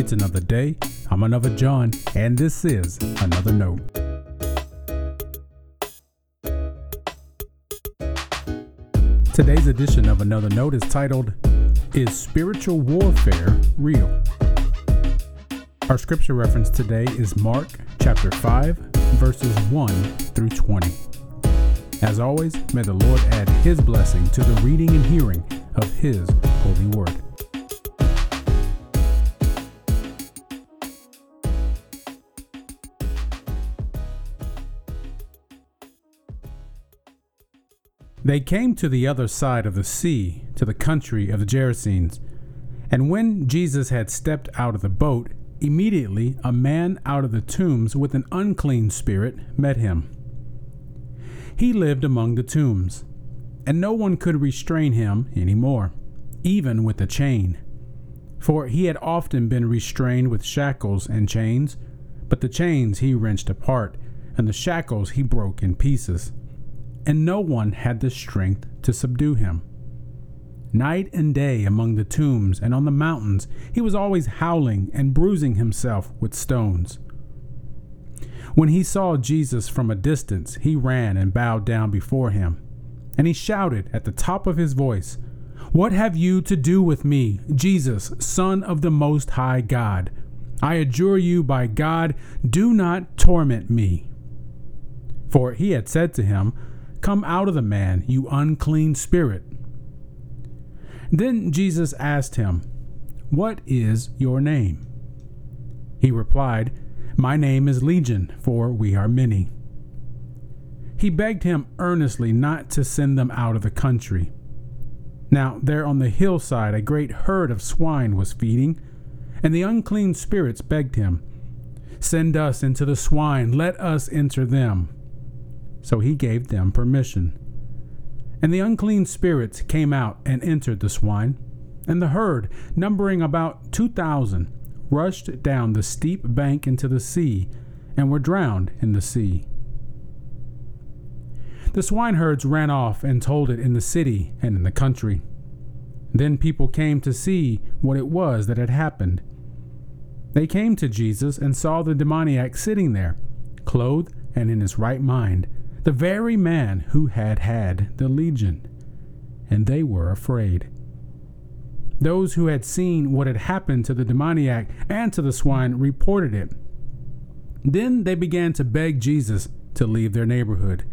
It's another day. I'm another John, and this is another note. Today's edition of Another Note is titled, Is Spiritual Warfare Real? Our scripture reference today is Mark chapter 5, verses 1 through 20. As always, may the Lord add his blessing to the reading and hearing of his holy word. They came to the other side of the sea, to the country of the Gerasenes. And when Jesus had stepped out of the boat, immediately a man out of the tombs with an unclean spirit met him. He lived among the tombs, and no one could restrain him any more, even with a chain. For he had often been restrained with shackles and chains, but the chains he wrenched apart, and the shackles he broke in pieces and no one had the strength to subdue him. Night and day among the tombs and on the mountains, he was always howling and bruising himself with stones. When he saw Jesus from a distance, he ran and bowed down before him. And he shouted at the top of his voice, What have you to do with me, Jesus, Son of the Most High God? I adjure you by God, do not torment me. For he had said to him, Come out of the man, you unclean spirit. Then Jesus asked him, What is your name? He replied, My name is Legion, for we are many. He begged him earnestly not to send them out of the country. Now, there on the hillside, a great herd of swine was feeding, and the unclean spirits begged him, Send us into the swine, let us enter them. So he gave them permission. And the unclean spirits came out and entered the swine, and the herd, numbering about two thousand, rushed down the steep bank into the sea, and were drowned in the sea. The swineherds ran off and told it in the city and in the country. Then people came to see what it was that had happened. They came to Jesus and saw the demoniac sitting there, clothed and in his right mind the very man who had had the legion, and they were afraid. Those who had seen what had happened to the demoniac and to the swine reported it. Then they began to beg Jesus to leave their neighborhood.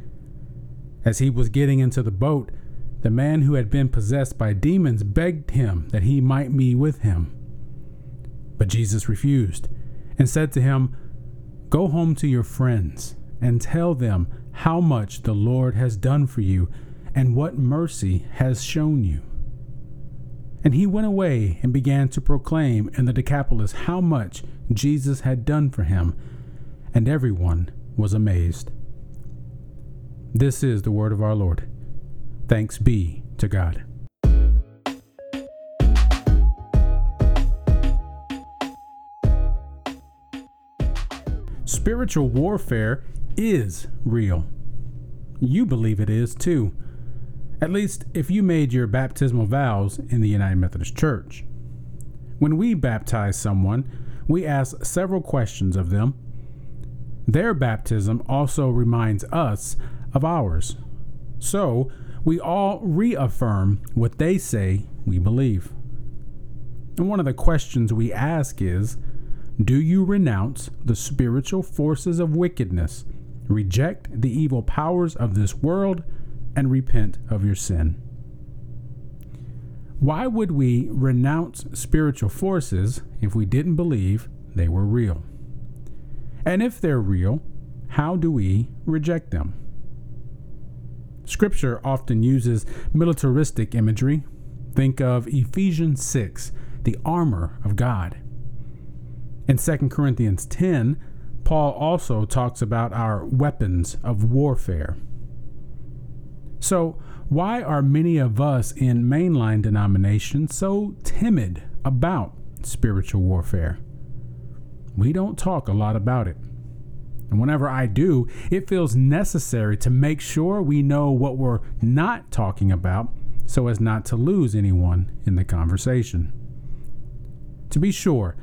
As he was getting into the boat, the man who had been possessed by demons begged him that he might be with him. But Jesus refused and said to him, Go home to your friends and tell them how much the Lord has done for you and what mercy has shown you. And he went away and began to proclaim in the Decapolis how much Jesus had done for him, and everyone was amazed. This is the word of our Lord. Thanks be to God. Spiritual warfare is real. You believe it is too. At least if you made your baptismal vows in the United Methodist Church. When we baptize someone, we ask several questions of them. Their baptism also reminds us of ours. So, we all reaffirm what they say we believe. And one of the questions we ask is Do you renounce the spiritual forces of wickedness reject the evil powers of this world, and repent of your sin. Why would we renounce spiritual forces if we didn't believe they were real? And if they're real, how do we reject them? Scripture often uses militaristic imagery. Think of Ephesians 6, the armor of God. In 2 Corinthians 10, Paul also talks about our weapons of warfare. So, why are many of us in mainline denominations so timid about spiritual warfare? We don't talk a lot about it. And whenever I do, it feels necessary to make sure we know what we're not talking about so as not to lose anyone in the conversation. To be sure,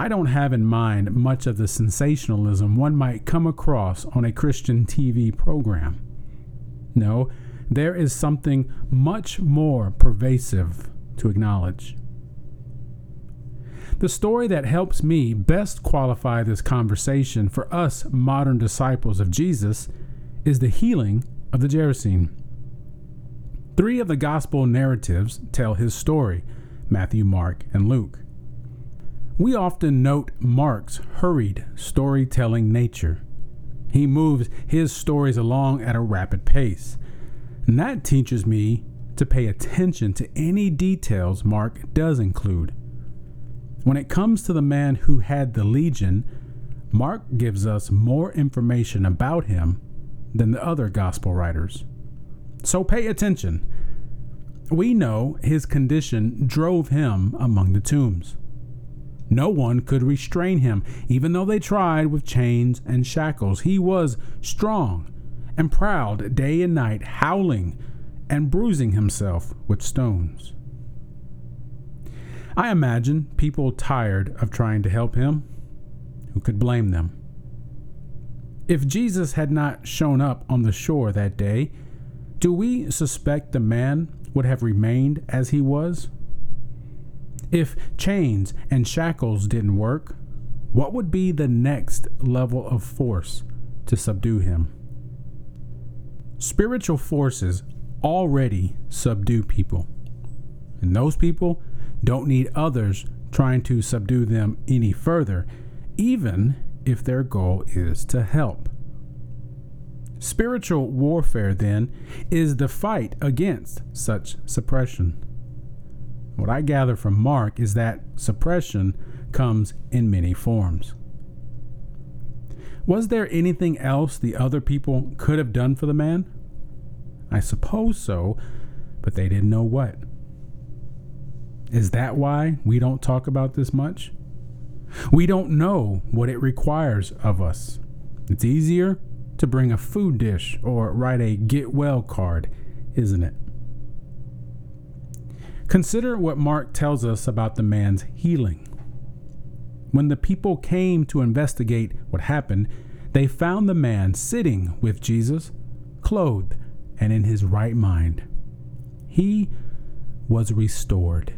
I don't have in mind much of the sensationalism one might come across on a Christian TV program. No, there is something much more pervasive to acknowledge. The story that helps me best qualify this conversation for us modern disciples of Jesus is the healing of the Gerasene. Three of the gospel narratives tell his story Matthew, Mark, and Luke. We often note Mark's hurried storytelling nature. He moves his stories along at a rapid pace. And that teaches me to pay attention to any details Mark does include. When it comes to the man who had the legion, Mark gives us more information about him than the other gospel writers. So pay attention. We know his condition drove him among the tombs. No one could restrain him, even though they tried with chains and shackles. He was strong and proud day and night, howling and bruising himself with stones. I imagine people tired of trying to help him. Who could blame them? If Jesus had not shown up on the shore that day, do we suspect the man would have remained as he was? If chains and shackles didn't work, what would be the next level of force to subdue him? Spiritual forces already subdue people, and those people don't need others trying to subdue them any further, even if their goal is to help. Spiritual warfare, then, is the fight against such suppression. What I gather from Mark is that suppression comes in many forms. Was there anything else the other people could have done for the man? I suppose so, but they didn't know what. Is that why we don't talk about this much? We don't know what it requires of us. It's easier to bring a food dish or write a get well card, isn't it? Consider what Mark tells us about the man's healing. When the people came to investigate what happened, they found the man sitting with Jesus, clothed and in his right mind. He was restored.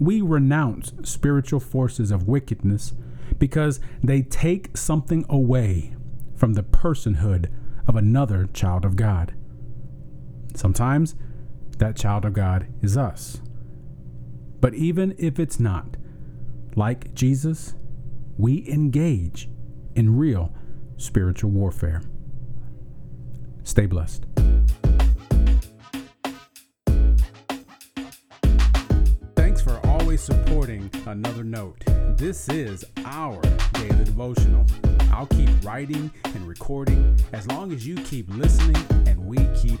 We renounce spiritual forces of wickedness because they take something away from the personhood of another child of God. Sometimes that child of God is us. But even if it's not, like Jesus, we engage in real spiritual warfare. Stay blessed. Thanks for always supporting Another Note. This is our daily devotional. I'll keep writing and recording as long as you keep listening and we keep.